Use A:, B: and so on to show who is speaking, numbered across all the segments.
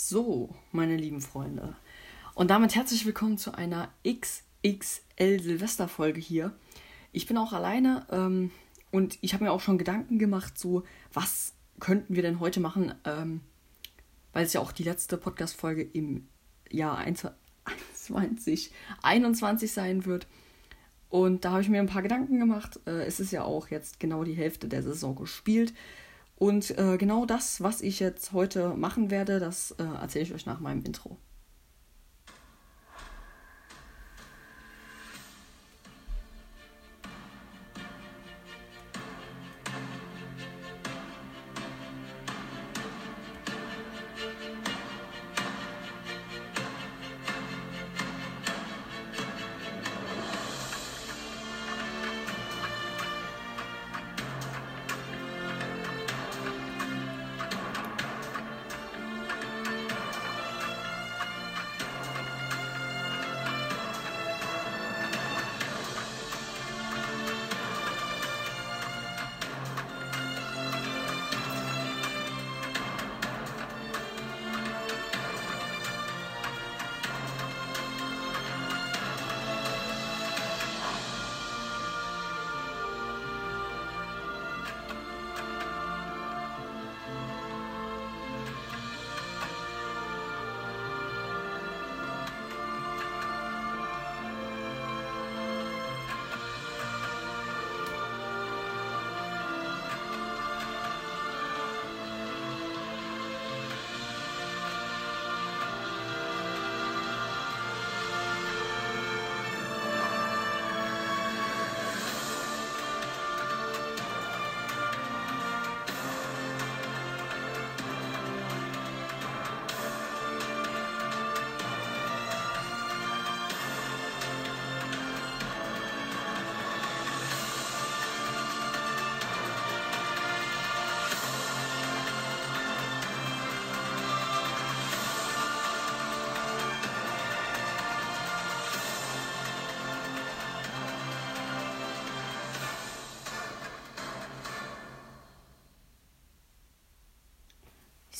A: So, meine lieben Freunde. Und damit herzlich willkommen zu einer XXL Silvesterfolge hier. Ich bin auch alleine ähm, und ich habe mir auch schon Gedanken gemacht, so, was könnten wir denn heute machen, ähm, weil es ja auch die letzte Podcast-Folge im Jahr 2021 sein wird. Und da habe ich mir ein paar Gedanken gemacht. Äh, es ist ja auch jetzt genau die Hälfte der Saison gespielt. Und äh, genau das, was ich jetzt heute machen werde, das äh, erzähle ich euch nach meinem Intro.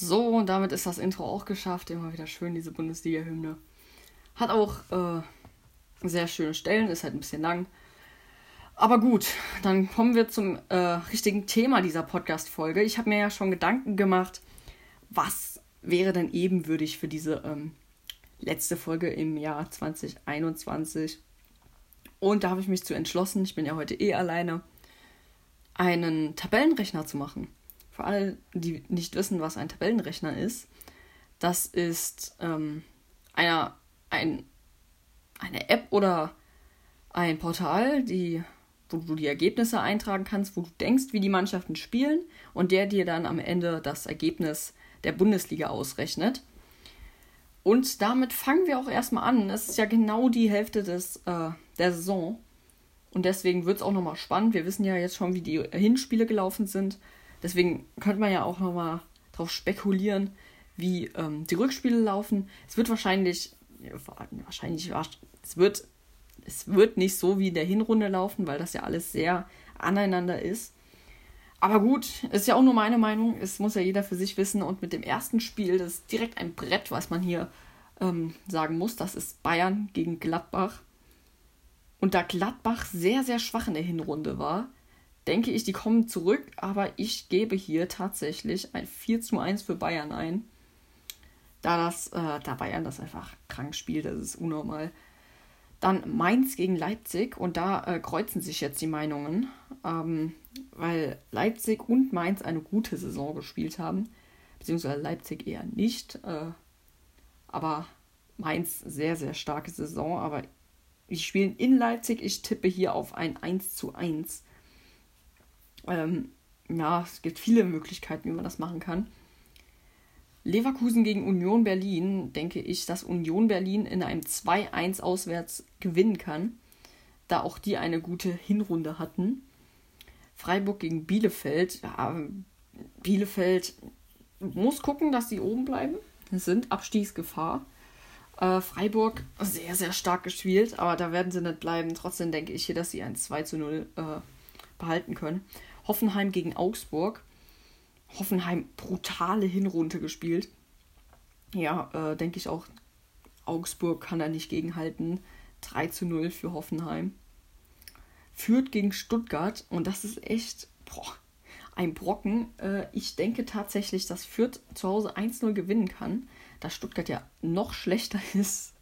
A: So, und damit ist das Intro auch geschafft. Immer wieder schön, diese Bundesliga-Hymne. Hat auch äh, sehr schöne Stellen, ist halt ein bisschen lang. Aber gut, dann kommen wir zum äh, richtigen Thema dieser Podcast-Folge. Ich habe mir ja schon Gedanken gemacht, was wäre denn ebenwürdig für diese ähm, letzte Folge im Jahr 2021. Und da habe ich mich zu entschlossen, ich bin ja heute eh alleine, einen Tabellenrechner zu machen. Für alle, die nicht wissen, was ein Tabellenrechner ist, das ist ähm, einer, ein, eine App oder ein Portal, die, wo du die Ergebnisse eintragen kannst, wo du denkst, wie die Mannschaften spielen und der dir dann am Ende das Ergebnis der Bundesliga ausrechnet. Und damit fangen wir auch erstmal an. Es ist ja genau die Hälfte des, äh, der Saison. Und deswegen wird es auch nochmal spannend. Wir wissen ja jetzt schon, wie die Hinspiele gelaufen sind. Deswegen könnte man ja auch nochmal darauf spekulieren, wie ähm, die Rückspiele laufen. Es wird wahrscheinlich, wahrscheinlich, es wird, es wird nicht so wie in der Hinrunde laufen, weil das ja alles sehr aneinander ist. Aber gut, ist ja auch nur meine Meinung. Es muss ja jeder für sich wissen. Und mit dem ersten Spiel, das ist direkt ein Brett, was man hier ähm, sagen muss. Das ist Bayern gegen Gladbach. Und da Gladbach sehr, sehr schwach in der Hinrunde war, denke ich, die kommen zurück, aber ich gebe hier tatsächlich ein 4 zu 1 für Bayern ein. Da das, äh, da Bayern das einfach krank spielt, das ist unnormal. Dann Mainz gegen Leipzig und da äh, kreuzen sich jetzt die Meinungen, ähm, weil Leipzig und Mainz eine gute Saison gespielt haben, beziehungsweise Leipzig eher nicht, äh, aber Mainz sehr, sehr starke Saison, aber die spielen in Leipzig, ich tippe hier auf ein 1 zu 1. Ähm, ja, es gibt viele Möglichkeiten, wie man das machen kann. Leverkusen gegen Union Berlin, denke ich, dass Union Berlin in einem 2-1 auswärts gewinnen kann, da auch die eine gute Hinrunde hatten. Freiburg gegen Bielefeld, ja, Bielefeld muss gucken, dass sie oben bleiben. Es sind Abstiegsgefahr. Äh, Freiburg sehr, sehr stark gespielt, aber da werden sie nicht bleiben. Trotzdem denke ich hier, dass sie ein 2 zu 0 äh, behalten können. Hoffenheim gegen Augsburg. Hoffenheim brutale Hinrunde gespielt. ja, äh, denke ich auch, Augsburg kann da nicht gegenhalten. 3 zu 0 für Hoffenheim. Führt gegen Stuttgart und das ist echt boah, ein Brocken. Äh, ich denke tatsächlich, dass Fürth zu Hause 1-0 gewinnen kann, da Stuttgart ja noch schlechter ist,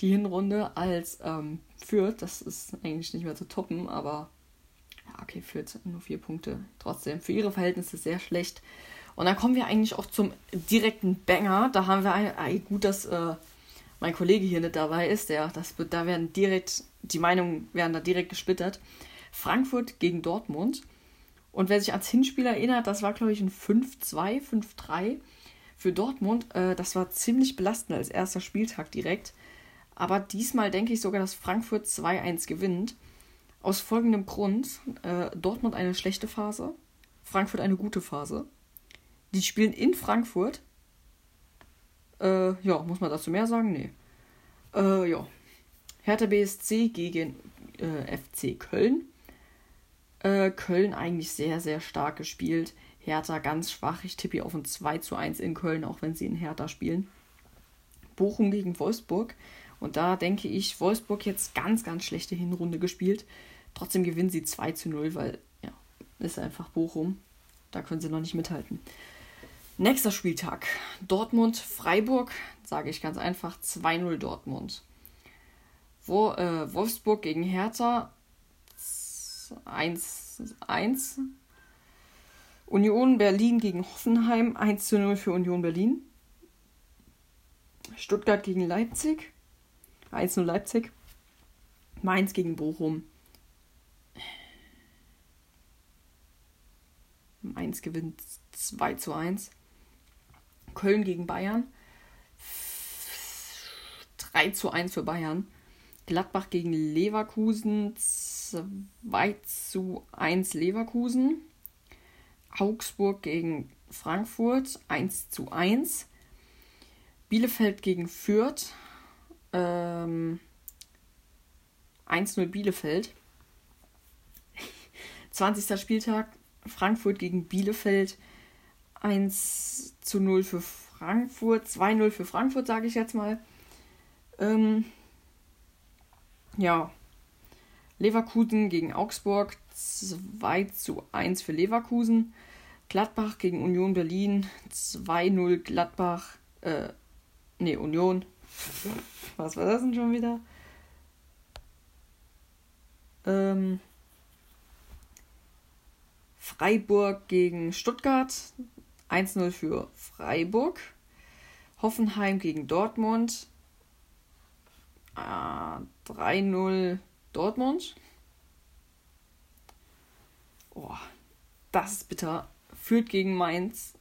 A: die Hinrunde, als ähm, Fürth. Das ist eigentlich nicht mehr zu toppen, aber ja, okay, Fürth nur vier Punkte. Trotzdem, für ihre Verhältnisse sehr schlecht. Und dann kommen wir eigentlich auch zum direkten Banger. Da haben wir ein, ein gut, dass äh, mein Kollege hier nicht dabei ist. Der, das, da werden direkt, die Meinungen werden da direkt gesplittert. Frankfurt gegen Dortmund. Und wer sich ans Hinspiel erinnert, das war, glaube ich, ein 5-2, 5-3 für Dortmund. Äh, das war ziemlich belastend als erster Spieltag direkt. Aber diesmal denke ich sogar, dass Frankfurt 2-1 gewinnt. Aus folgendem Grund: äh, Dortmund eine schlechte Phase, Frankfurt eine gute Phase. Die spielen in Frankfurt. Äh, ja, muss man dazu mehr sagen? Nee. Äh, ja. Hertha BSC gegen äh, FC Köln. Äh, Köln eigentlich sehr, sehr stark gespielt. Hertha ganz schwach. Ich tippe hier auf ein 2 zu 1 in Köln, auch wenn sie in Hertha spielen. Bochum gegen Wolfsburg. Und da denke ich, Wolfsburg jetzt ganz, ganz schlechte Hinrunde gespielt. Trotzdem gewinnen sie 2 zu 0, weil, ja, ist einfach Bochum. Da können sie noch nicht mithalten. Nächster Spieltag. Dortmund-Freiburg, sage ich ganz einfach, 2-0 Dortmund. Wo, äh, Wolfsburg gegen Hertha 1-1. Union Berlin gegen Hoffenheim 1 0 für Union Berlin. Stuttgart gegen Leipzig 1 0 Leipzig. Mainz gegen Bochum. Mainz gewinnt 2 zu 1. Köln gegen Bayern. 3 zu 1 für Bayern. Gladbach gegen Leverkusen. 2 zu 1 Leverkusen. Augsburg gegen Frankfurt. 1 zu 1. Bielefeld gegen Fürth. Ähm, 1-0 Bielefeld. 20. Spieltag. Frankfurt gegen Bielefeld. 1 zu 0 für Frankfurt, 2-0 für Frankfurt, sage ich jetzt mal. Ähm, ja. Leverkusen gegen Augsburg, 2 zu 1 für Leverkusen. Gladbach gegen Union Berlin, 2-0 Gladbach, äh, nee, Union. Was war das denn schon wieder? Ähm, Freiburg gegen Stuttgart, 1-0 für Freiburg. Hoffenheim gegen Dortmund. Äh, 3-0 Dortmund. Oh, das ist bitter. Führt gegen Mainz.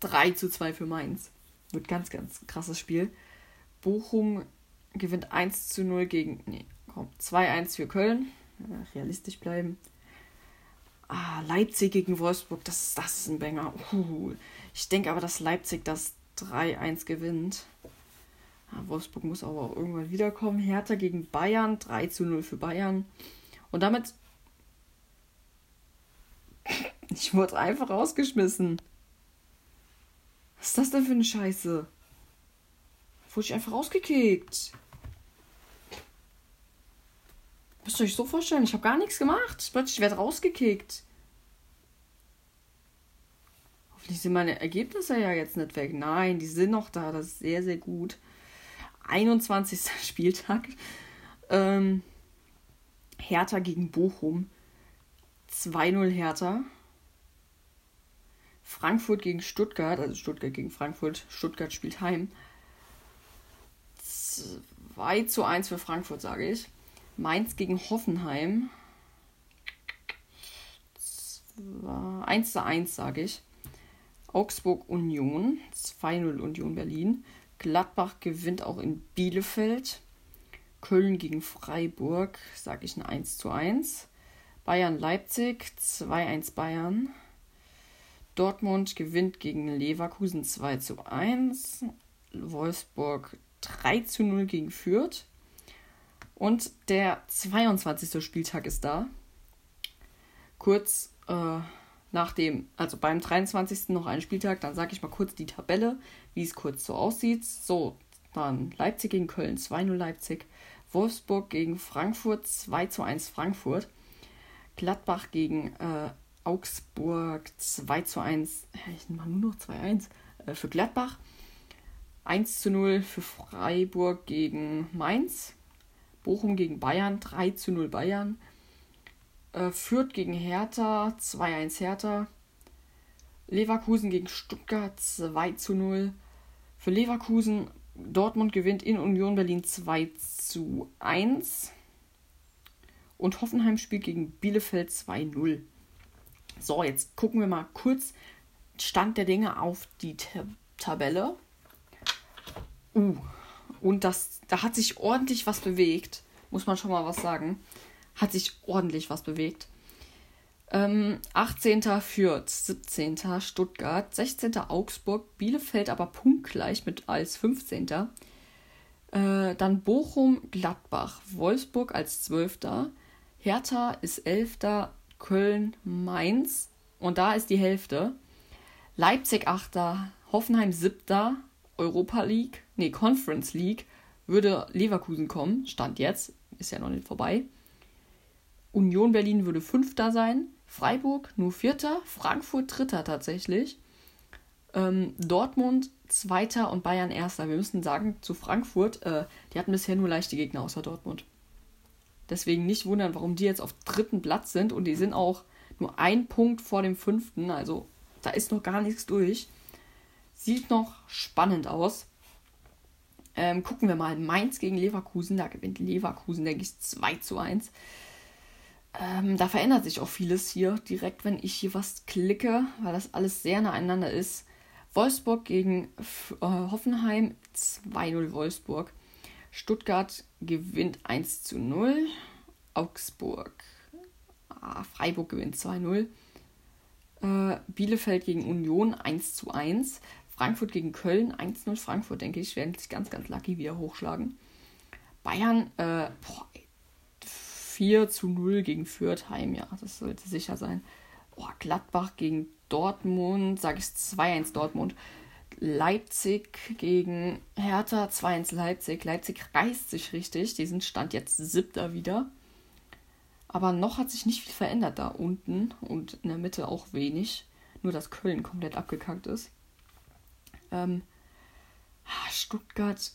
A: 3 zu 2 für Mainz. Wird ganz, ganz krasses Spiel. Bochum gewinnt 1 zu 0 gegen. Nee, komm. 2-1 für Köln. realistisch bleiben. Ah, Leipzig gegen Wolfsburg, das, das ist ein Banger. Uh, ich denke aber, dass Leipzig das 3-1 gewinnt. Ja, Wolfsburg muss aber auch irgendwann wiederkommen. Hertha gegen Bayern, 3 0 für Bayern. Und damit. Ich wurde einfach rausgeschmissen. Was ist das denn für eine Scheiße? Wurde ich einfach rausgekickt. Müsst ihr euch so vorstellen, ich habe gar nichts gemacht. Plötzlich werde rausgekickt. Hoffentlich sind meine Ergebnisse ja jetzt nicht weg. Nein, die sind noch da. Das ist sehr, sehr gut. 21. Spieltag. Ähm, Hertha gegen Bochum. 2-0 Hertha. Frankfurt gegen Stuttgart, also Stuttgart gegen Frankfurt. Stuttgart spielt heim. 2 zu 1 für Frankfurt, sage ich. Mainz gegen Hoffenheim. 1 zu 1, sage ich. Augsburg Union. 2-0 Union Berlin. Gladbach gewinnt auch in Bielefeld. Köln gegen Freiburg, sage ich ein 1 zu 1. Bayern Leipzig, 2-1 Bayern. Dortmund gewinnt gegen Leverkusen 2 zu 1. Wolfsburg 3 zu 0 gegen Fürth. Und der 22. Spieltag ist da. Kurz äh, nach dem, also beim 23. noch einen Spieltag, dann sage ich mal kurz die Tabelle, wie es kurz so aussieht. So, dann Leipzig gegen Köln 2-0 Leipzig, Wolfsburg gegen Frankfurt 2 1 Frankfurt, Gladbach gegen äh, Augsburg 2 1, ich mal nur noch 2-1 äh, für Gladbach, 1 0 für Freiburg gegen Mainz, Bochum gegen Bayern 3 0 Bayern, äh, Fürth gegen Hertha 2-1 Hertha, Leverkusen gegen Stuttgart 2 0, für Leverkusen Dortmund gewinnt in Union Berlin 2 zu 1. Und Hoffenheim spielt gegen Bielefeld 2-0. So, jetzt gucken wir mal kurz Stand der Dinge auf die Tab Tabelle. Uh, und das, da hat sich ordentlich was bewegt. Muss man schon mal was sagen. Hat sich ordentlich was bewegt. Ähm, 18. Fürth, 17. Stuttgart, 16. Augsburg, Bielefeld aber punktgleich mit als 15. Äh, dann Bochum, Gladbach, Wolfsburg als 12. Hertha ist 11. Köln, Mainz und da ist die Hälfte. Leipzig 8. Hoffenheim 7. Europa League, nee, Conference League würde Leverkusen kommen, Stand jetzt, ist ja noch nicht vorbei. Union Berlin würde Fünfter sein. Freiburg nur Vierter, Frankfurt Dritter tatsächlich. Ähm, Dortmund Zweiter und Bayern Erster. Wir müssen sagen, zu Frankfurt, äh, die hatten bisher nur leichte Gegner außer Dortmund. Deswegen nicht wundern, warum die jetzt auf dritten Platz sind und die sind auch nur ein Punkt vor dem fünften. Also da ist noch gar nichts durch. Sieht noch spannend aus. Ähm, gucken wir mal. Mainz gegen Leverkusen. Da gewinnt Leverkusen, denke ich, 2 zu 1. Ähm, da verändert sich auch vieles hier direkt, wenn ich hier was klicke, weil das alles sehr nah aneinander ist. Wolfsburg gegen äh, Hoffenheim 2-0 Wolfsburg. Stuttgart gewinnt 1 zu 0. Augsburg. Ah, Freiburg gewinnt 2-0. Äh, Bielefeld gegen Union 1 zu 1. Frankfurt gegen Köln 1-0. Frankfurt, denke ich, werden sich ganz, ganz lucky wieder hochschlagen. Bayern, äh, boah, 4 zu 0 gegen Fürthheim, ja, das sollte sicher sein. Oh, Gladbach gegen Dortmund, sage ich 2-1 Dortmund. Leipzig gegen Hertha, 2-1 Leipzig. Leipzig reißt sich richtig, die sind Stand jetzt siebter wieder. Aber noch hat sich nicht viel verändert da unten und in der Mitte auch wenig. Nur, dass Köln komplett abgekackt ist. Ähm, Stuttgart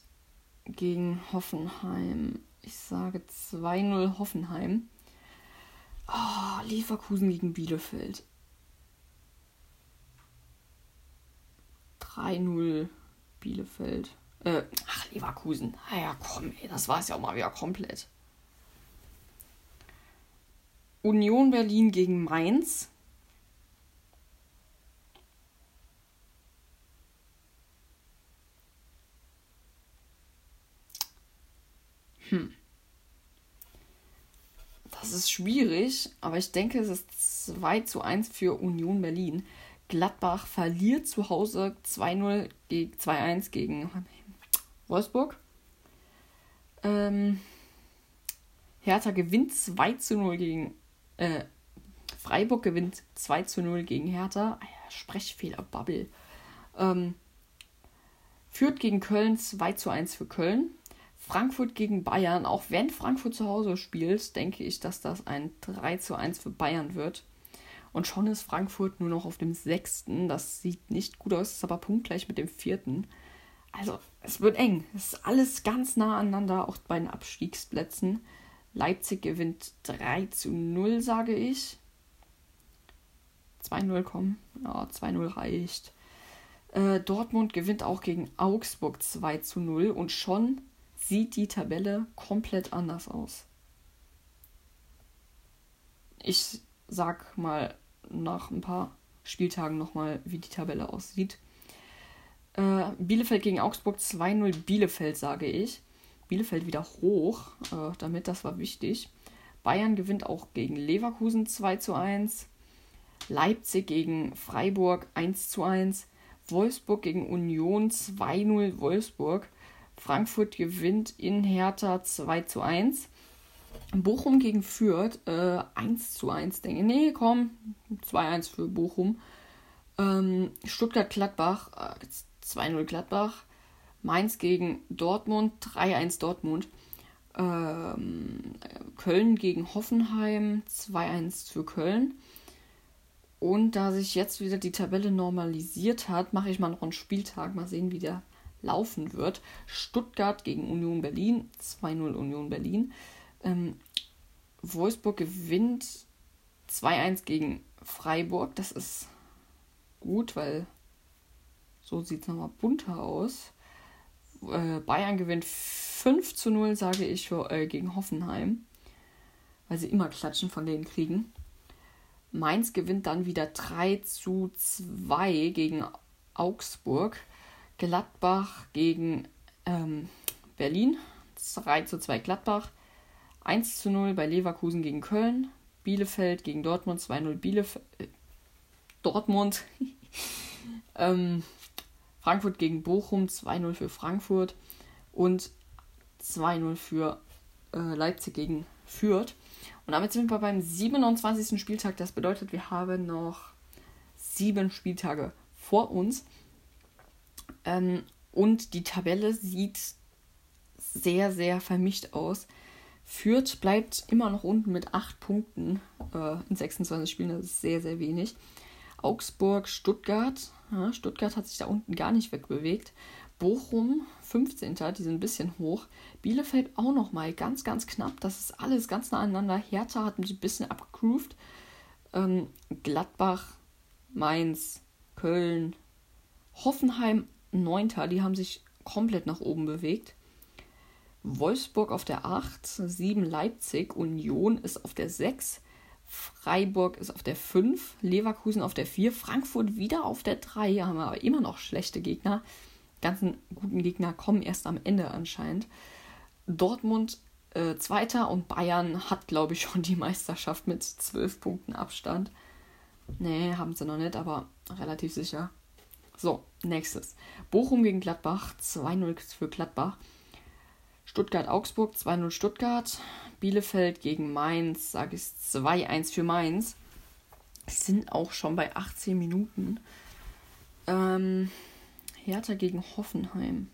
A: gegen Hoffenheim. Ich sage 2-0 Hoffenheim. Oh, Leverkusen gegen Bielefeld. 3-0 Bielefeld. Äh, ach, Leverkusen. Ah ja, komm, ey, das war es ja auch mal wieder komplett. Union Berlin gegen Mainz. Hm. Das ist schwierig, aber ich denke, es ist 2 zu 1 für Union Berlin. Gladbach verliert zu Hause 2-0 2-1 gegen Wolfsburg. Ähm, Hertha gewinnt 2 zu 0 gegen äh, Freiburg gewinnt 2 zu 0 gegen Hertha. Ah Sprechfehler, Bubble. Ähm, führt gegen Köln 2 zu 1 für Köln. Frankfurt gegen Bayern, auch wenn Frankfurt zu Hause spielt, denke ich, dass das ein 3 zu 1 für Bayern wird. Und schon ist Frankfurt nur noch auf dem sechsten. Das sieht nicht gut aus, ist aber punktgleich mit dem vierten. Also, es wird eng. Es ist alles ganz nah aneinander, auch bei den Abstiegsplätzen. Leipzig gewinnt 3 zu 0, sage ich. 2-0 kommen. Ja, 2-0 reicht. Äh, Dortmund gewinnt auch gegen Augsburg 2 zu 0 und schon sieht die Tabelle komplett anders aus. Ich sag mal nach ein paar Spieltagen nochmal, wie die Tabelle aussieht. Äh, Bielefeld gegen Augsburg 2-0 Bielefeld, sage ich. Bielefeld wieder hoch, äh, damit das war wichtig. Bayern gewinnt auch gegen Leverkusen 2 zu 1. Leipzig gegen Freiburg 1 zu 1. Wolfsburg gegen Union 2-0 Wolfsburg. Frankfurt gewinnt in Hertha 2 zu 1. Bochum gegen Fürth, äh, 1 zu 1, denke ich. Nee, komm, 2-1 für Bochum. Ähm, Stuttgart-Gladbach, äh, 2-0 Gladbach. Mainz gegen Dortmund, 3-1 Dortmund. Ähm, Köln gegen Hoffenheim, 2-1 für Köln. Und da sich jetzt wieder die Tabelle normalisiert hat, mache ich mal noch einen Spieltag. Mal sehen, wie der laufen wird. Stuttgart gegen Union Berlin, 2-0 Union Berlin. Ähm, Wolfsburg gewinnt 2-1 gegen Freiburg. Das ist gut, weil so sieht es nochmal bunter aus. Äh, Bayern gewinnt 5 zu 0, sage ich, für, äh, gegen Hoffenheim. Weil sie immer Klatschen von denen kriegen. Mainz gewinnt dann wieder 3 zu 2 gegen Augsburg. Gladbach gegen ähm, Berlin. 3 zu 2 Gladbach. 1 zu 0 bei Leverkusen gegen Köln. Bielefeld gegen Dortmund. 2-0 Bielefeld. Äh, Dortmund. ähm, Frankfurt gegen Bochum. 2-0 für Frankfurt. Und 2-0 für äh, Leipzig gegen Fürth. Und damit sind wir beim 27. Spieltag. Das bedeutet, wir haben noch sieben Spieltage vor uns. Ähm, und die Tabelle sieht sehr, sehr vermischt aus. Fürth bleibt immer noch unten mit 8 Punkten äh, in 26 Spielen. Das ist sehr, sehr wenig. Augsburg, Stuttgart. Ja, Stuttgart hat sich da unten gar nicht wegbewegt. Bochum, 15. Die sind ein bisschen hoch. Bielefeld auch noch mal ganz, ganz knapp. Das ist alles ganz nah aneinander. Hertha hat mich ein bisschen abgegroovt. Ähm, Gladbach, Mainz, Köln, Hoffenheim Neunter, die haben sich komplett nach oben bewegt. Wolfsburg auf der 8, 7 Leipzig, Union ist auf der 6, Freiburg ist auf der 5, Leverkusen auf der 4, Frankfurt wieder auf der 3, haben wir aber immer noch schlechte Gegner. Die ganzen guten Gegner kommen erst am Ende anscheinend. Dortmund äh, Zweiter und Bayern hat, glaube ich, schon die Meisterschaft mit 12 Punkten Abstand. Nee, haben sie noch nicht, aber relativ sicher. So, nächstes. Bochum gegen Gladbach, 2-0 für Gladbach. Stuttgart-Augsburg, 2-0 Stuttgart. Bielefeld gegen Mainz, sage ich 2-1 für Mainz. Sind auch schon bei 18 Minuten. Ähm, Hertha gegen Hoffenheim.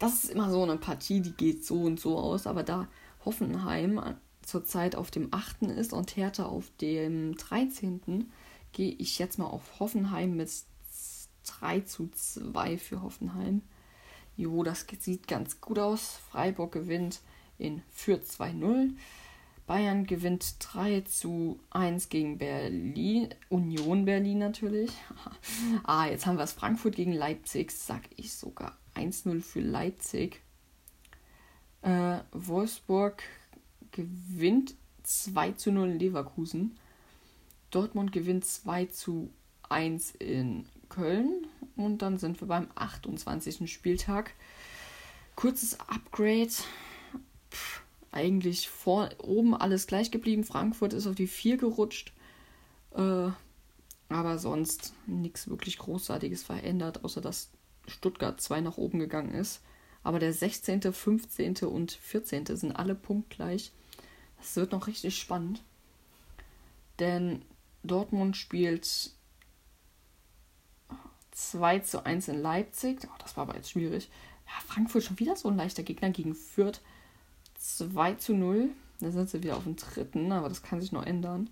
A: Das ist immer so eine Partie, die geht so und so aus, aber da Hoffenheim zurzeit auf dem 8. ist und Hertha auf dem 13 gehe ich jetzt mal auf Hoffenheim mit 3 zu 2 für Hoffenheim. Jo, das sieht ganz gut aus. Freiburg gewinnt in Fürth 2-0. Bayern gewinnt 3 zu 1 gegen Berlin. Union Berlin natürlich. ah, jetzt haben wir es. Frankfurt gegen Leipzig, sag ich sogar. 1-0 für Leipzig. Äh, Wolfsburg gewinnt 2 zu 0 in Leverkusen. Dortmund gewinnt 2 zu 1 in Köln und dann sind wir beim 28. Spieltag. Kurzes Upgrade. Pff, eigentlich vor oben alles gleich geblieben. Frankfurt ist auf die 4 gerutscht. Äh, aber sonst nichts wirklich Großartiges verändert, außer dass Stuttgart 2 nach oben gegangen ist. Aber der 16., 15. und 14. sind alle punktgleich. Das wird noch richtig spannend. Denn Dortmund spielt 2 zu 1 in Leipzig. Oh, das war aber jetzt schwierig. Ja, Frankfurt schon wieder so ein leichter Gegner gegen Fürth. 2 zu 0. Da sind sie wieder auf dem dritten, aber das kann sich noch ändern.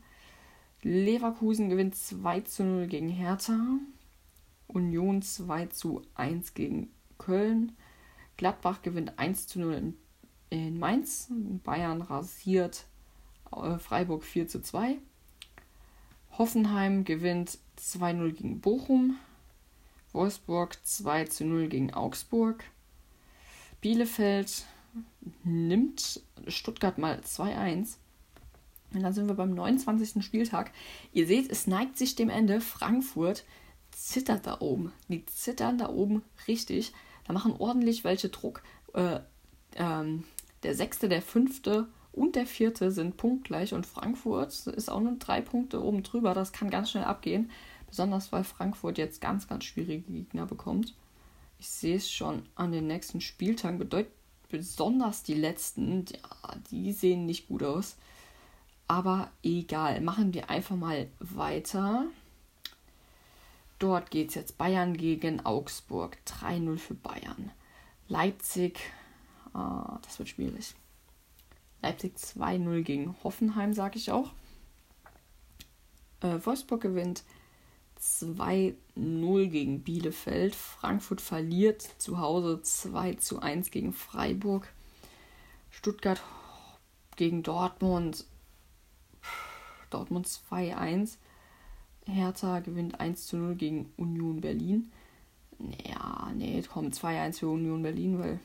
A: Leverkusen gewinnt 2 zu 0 gegen Hertha. Union 2 zu 1 gegen Köln. Gladbach gewinnt 1 zu 0 in, in Mainz. Bayern rasiert äh, Freiburg 4 zu 2. Hoffenheim gewinnt 2-0 gegen Bochum. Wolfsburg 2 0 gegen Augsburg. Bielefeld nimmt Stuttgart mal 2-1. Und dann sind wir beim 29. Spieltag. Ihr seht, es neigt sich dem Ende. Frankfurt zittert da oben. Die zittern da oben richtig. Da machen ordentlich welche Druck. Äh, ähm, der sechste, der fünfte und der vierte sind punktgleich und Frankfurt ist auch nur drei Punkte oben drüber. Das kann ganz schnell abgehen, besonders weil Frankfurt jetzt ganz, ganz schwierige Gegner bekommt. Ich sehe es schon an den nächsten Spieltagen. Bedeut besonders die letzten, ja, die sehen nicht gut aus. Aber egal, machen wir einfach mal weiter. Dort geht es jetzt Bayern gegen Augsburg. 3-0 für Bayern. Leipzig, ah, das wird schwierig. Leipzig 2-0 gegen Hoffenheim, sage ich auch. Äh, Wolfsburg gewinnt 2-0 gegen Bielefeld. Frankfurt verliert zu Hause 2-1 gegen Freiburg. Stuttgart gegen Dortmund. Dortmund 2-1. Hertha gewinnt 1-0 gegen Union Berlin. Ja, nee, komm, 2-1 für Union Berlin, weil.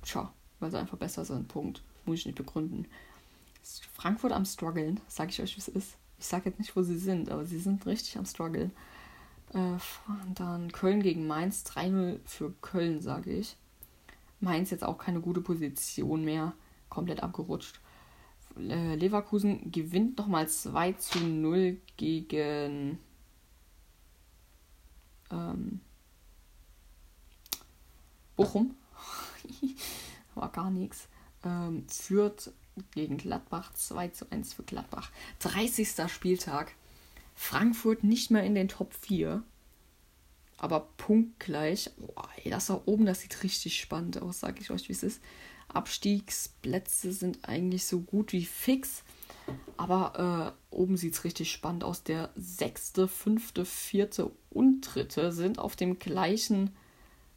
A: Tja, weil sie einfach besser sind. Punkt. Muss ich nicht begründen. Frankfurt am struggeln, sag ich euch, wie es ist. Ich sage jetzt nicht, wo sie sind, aber sie sind richtig am struggeln. Äh, dann Köln gegen Mainz, 3-0 für Köln, sage ich. Mainz jetzt auch keine gute Position mehr, komplett abgerutscht. Äh, Leverkusen gewinnt nochmal 2 zu 0 gegen ähm, Bochum. War gar nichts. Ähm, führt gegen Gladbach 2 zu 1 für Gladbach. 30. Spieltag. Frankfurt nicht mehr in den Top 4. Aber punktgleich. Oh, ey, das da oben, das sieht richtig spannend aus, sage ich euch, wie es ist. Abstiegsplätze sind eigentlich so gut wie fix. Aber äh, oben sieht es richtig spannend aus. Der sechste, fünfte, vierte und dritte sind auf dem gleichen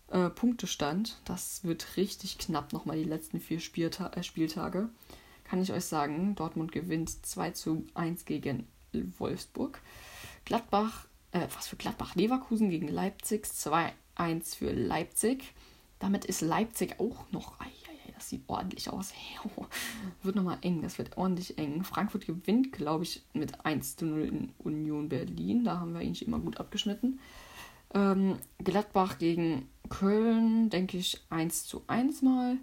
A: äh, Punktestand. Das wird richtig knapp nochmal die letzten vier Spielta äh, Spieltage kann ich euch sagen, Dortmund gewinnt 2 zu 1 gegen Wolfsburg. Gladbach, äh, was für Gladbach? Leverkusen gegen Leipzig, 2-1 für Leipzig. Damit ist Leipzig auch noch. Ai, das sieht ordentlich aus. wird nochmal eng, das wird ordentlich eng. Frankfurt gewinnt, glaube ich, mit 1 zu 0 in Union Berlin. Da haben wir eigentlich immer gut abgeschnitten. Ähm, Gladbach gegen Köln, denke ich, 1 zu 1 mal.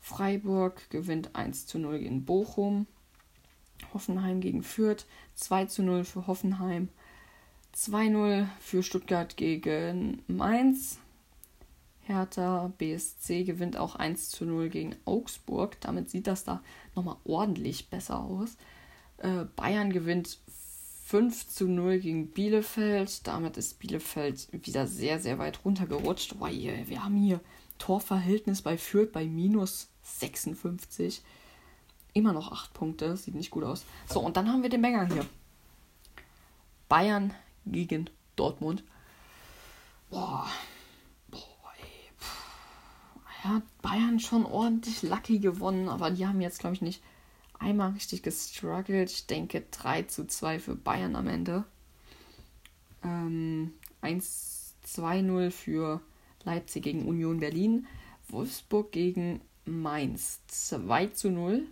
A: Freiburg gewinnt 1 zu 0 gegen Bochum. Hoffenheim gegen Fürth 2 zu 0 für Hoffenheim. 2-0 für Stuttgart gegen Mainz. Hertha BSC gewinnt auch 1 zu 0 gegen Augsburg. Damit sieht das da nochmal ordentlich besser aus. Äh, Bayern gewinnt 5 zu 0 gegen Bielefeld. Damit ist Bielefeld wieder sehr, sehr weit runtergerutscht. Oh, wir haben hier Torverhältnis bei Fürth bei minus 56. Immer noch 8 Punkte, sieht nicht gut aus. So, und dann haben wir den Banger hier. Bayern gegen Dortmund. Boah. Boah, ey. Ja, Bayern schon ordentlich lucky gewonnen, aber die haben jetzt, glaube ich, nicht einmal richtig gestruggelt. Ich denke 3 zu 2 für Bayern am Ende. Ähm, 1-2-0 für Leipzig gegen Union Berlin. Wolfsburg gegen Mainz 2 zu 0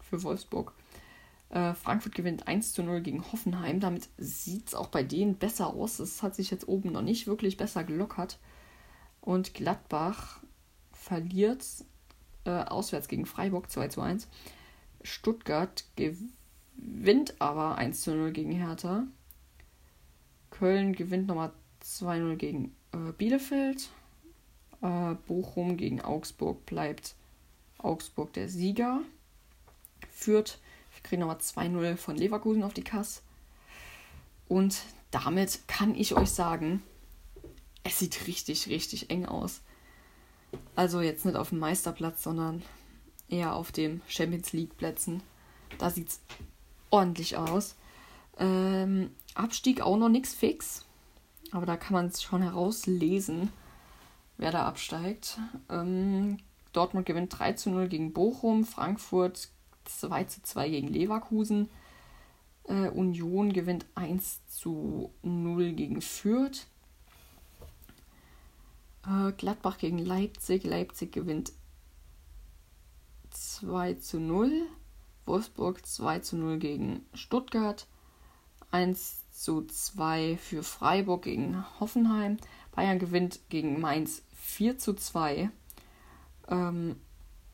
A: für Wolfsburg. Äh, Frankfurt gewinnt 1 zu 0 gegen Hoffenheim. Damit sieht es auch bei denen besser aus. Es hat sich jetzt oben noch nicht wirklich besser gelockert. Und Gladbach verliert äh, auswärts gegen Freiburg 2 zu 1. Stuttgart gewinnt aber 1 zu 0 gegen Hertha. Köln gewinnt nochmal 2-0 gegen äh, Bielefeld. Äh, Bochum gegen Augsburg bleibt Augsburg der Sieger. Führt, wir kriegen nochmal 2-0 von Leverkusen auf die Kasse. Und damit kann ich euch sagen, es sieht richtig, richtig eng aus. Also jetzt nicht auf dem Meisterplatz, sondern eher auf dem Champions League Plätzen. Da sieht es ordentlich aus. Ähm, Abstieg auch noch nichts fix. Aber da kann man es schon herauslesen wer da absteigt. Ähm, Dortmund gewinnt 3 zu 0 gegen Bochum, Frankfurt 2 zu 2 gegen Leverkusen, äh, Union gewinnt 1 zu 0 gegen Fürth, äh, Gladbach gegen Leipzig, Leipzig gewinnt 2 zu 0, Wolfsburg 2 zu 0 gegen Stuttgart, 1 zu 2 für Freiburg gegen Hoffenheim, Bayern gewinnt gegen Mainz 4 zu 2. Ähm,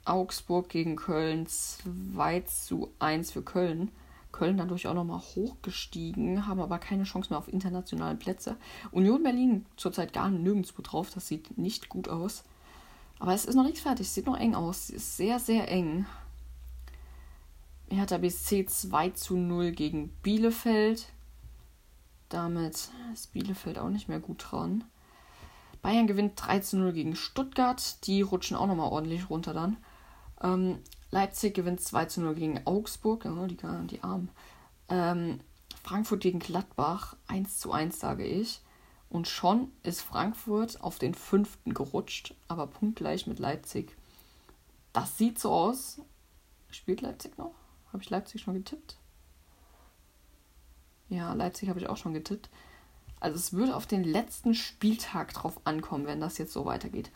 A: Augsburg gegen Köln 2 zu 1 für Köln. Köln dadurch auch nochmal hochgestiegen, haben aber keine Chance mehr auf internationale Plätze. Union Berlin zurzeit gar nirgendwo drauf, das sieht nicht gut aus. Aber es ist noch nicht fertig. Sieht noch eng aus. Es ist sehr, sehr eng. Hertha BSC 2 zu 0 gegen Bielefeld. Damit ist Bielefeld auch nicht mehr gut dran. Bayern gewinnt 3 zu 0 gegen Stuttgart. Die rutschen auch nochmal ordentlich runter dann. Ähm, Leipzig gewinnt 2 zu 0 gegen Augsburg. Oh, die, die Armen. Ähm, Frankfurt gegen Gladbach 1 zu 1, sage ich. Und schon ist Frankfurt auf den fünften gerutscht, aber punktgleich mit Leipzig. Das sieht so aus. Spielt Leipzig noch? Habe ich Leipzig schon getippt? Ja, Leipzig habe ich auch schon getippt. Also es würde auf den letzten Spieltag drauf ankommen, wenn das jetzt so weitergeht.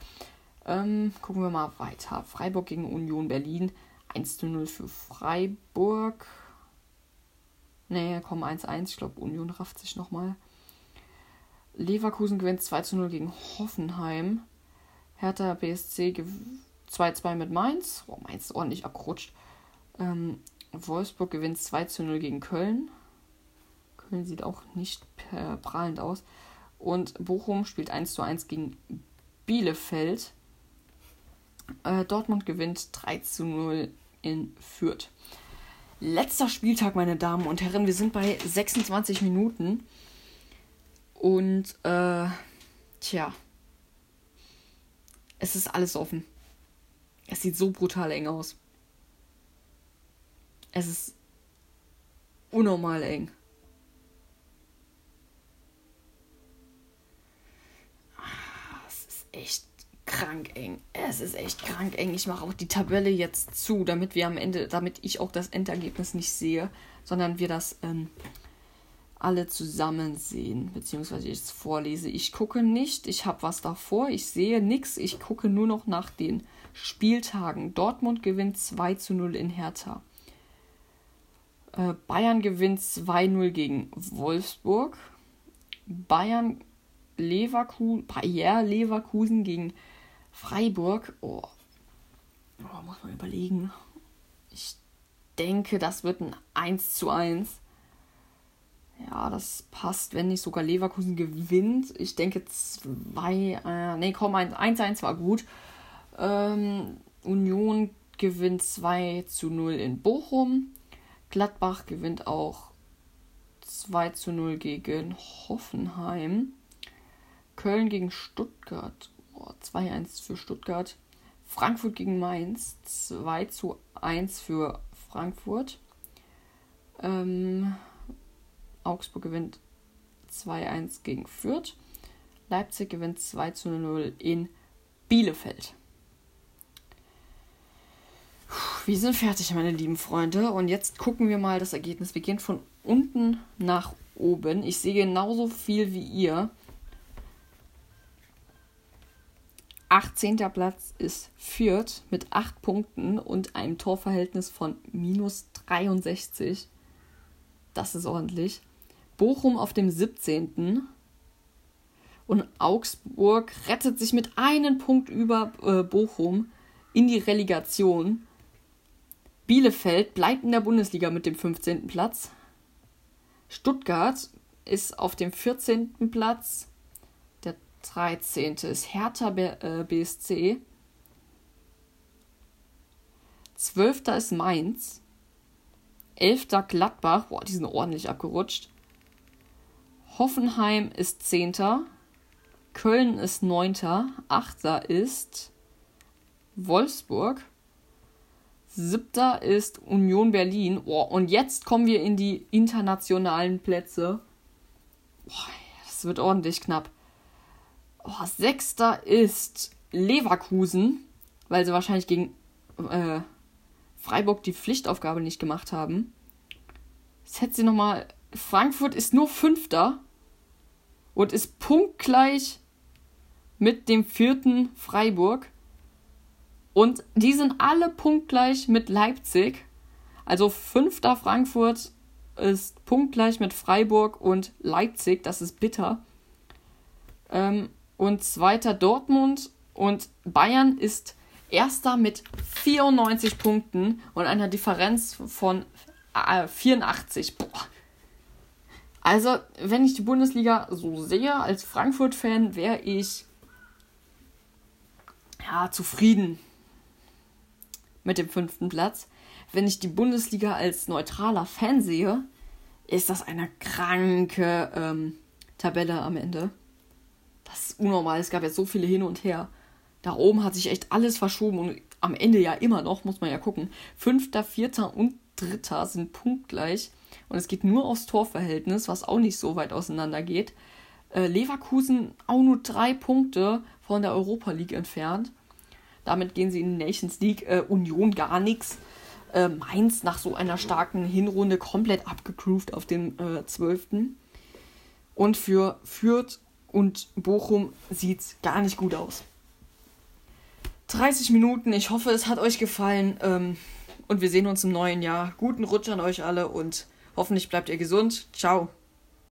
A: Ähm, gucken wir mal weiter. Freiburg gegen Union Berlin. 1 zu 0 für Freiburg. Nee, komm, 1-1. Ich glaube, Union rafft sich nochmal. Leverkusen gewinnt 2 zu 0 gegen Hoffenheim. Hertha BSC 2-2 mit Mainz. Oh, Mainz ist ordentlich abgerutscht. Ähm, Wolfsburg gewinnt 2 zu 0 gegen Köln. Köln sieht auch nicht prahlend aus. Und Bochum spielt 1 zu 1 gegen Bielefeld. Äh, Dortmund gewinnt 3 zu 0 in Fürth. Letzter Spieltag, meine Damen und Herren. Wir sind bei 26 Minuten. Und, äh, tja. Es ist alles offen. Es sieht so brutal eng aus. Es ist unnormal eng. Es ist echt krank eng. Es ist echt krank eng. Ich mache auch die Tabelle jetzt zu, damit wir am Ende, damit ich auch das Endergebnis nicht sehe, sondern wir das ähm, alle zusammen sehen, beziehungsweise ich es vorlese. Ich gucke nicht, ich habe was davor, ich sehe nichts, ich gucke nur noch nach den Spieltagen. Dortmund gewinnt 2 zu 0 in Hertha. Äh, Bayern gewinnt 2-0 gegen Wolfsburg. Bayern Leverkusen, Bayer Leverkusen gegen Freiburg. Oh. oh, muss man überlegen. Ich denke, das wird ein 1 zu 1. Ja, das passt, wenn nicht sogar Leverkusen gewinnt. Ich denke 2, äh, nee, komm, 1-1 war gut. Ähm, Union gewinnt 2 zu 0 in Bochum. Gladbach gewinnt auch 2 zu 0 gegen Hoffenheim. Köln gegen Stuttgart. Oh, 2-1 für Stuttgart. Frankfurt gegen Mainz. 2 zu 1 für Frankfurt. Ähm, Augsburg gewinnt 2-1 gegen Fürth. Leipzig gewinnt 2 zu 0 in Bielefeld. Wir sind fertig, meine lieben Freunde. Und jetzt gucken wir mal das Ergebnis. Wir gehen von unten nach oben. Ich sehe genauso viel wie ihr. 18. Platz ist Fürth mit 8 Punkten und einem Torverhältnis von minus 63. Das ist ordentlich. Bochum auf dem 17. Und Augsburg rettet sich mit einem Punkt über äh, Bochum in die Relegation. Bielefeld bleibt in der Bundesliga mit dem 15. Platz. Stuttgart ist auf dem 14. Platz. Der 13. ist Hertha BSC. Äh, 12. ist Mainz. 11. Gladbach. Boah, die sind ordentlich abgerutscht. Hoffenheim ist 10. Köln ist 9. 8. ist Wolfsburg. Siebter ist Union Berlin. Oh, und jetzt kommen wir in die internationalen Plätze. Oh, das wird ordentlich knapp. Oh, sechster ist Leverkusen, weil sie wahrscheinlich gegen äh, Freiburg die Pflichtaufgabe nicht gemacht haben. Jetzt hätte sie nochmal. Frankfurt ist nur Fünfter und ist punktgleich mit dem vierten Freiburg. Und die sind alle punktgleich mit Leipzig. Also fünfter Frankfurt ist punktgleich mit Freiburg und Leipzig. Das ist bitter. Ähm, und zweiter Dortmund und Bayern ist erster mit 94 Punkten und einer Differenz von äh, 84. Boah. Also, wenn ich die Bundesliga so sehe, als Frankfurt-Fan, wäre ich ja, zufrieden mit dem fünften Platz. Wenn ich die Bundesliga als neutraler Fan sehe, ist das eine kranke ähm, Tabelle am Ende. Das ist unnormal. Es gab jetzt so viele hin und her. Da oben hat sich echt alles verschoben und am Ende ja immer noch, muss man ja gucken. Fünfter, vierter und dritter sind punktgleich. Und es geht nur aufs Torverhältnis, was auch nicht so weit auseinander geht. Äh, Leverkusen auch nur drei Punkte von der Europa League entfernt. Damit gehen sie in die Nations League. Äh, Union gar nichts. Äh, Mainz nach so einer starken Hinrunde komplett abgegroovt auf dem äh, 12. Und für Fürth und Bochum sieht es gar nicht gut aus. 30 Minuten. Ich hoffe, es hat euch gefallen. Ähm, und wir sehen uns im neuen Jahr. Guten Rutsch an euch alle und hoffentlich bleibt ihr gesund. Ciao.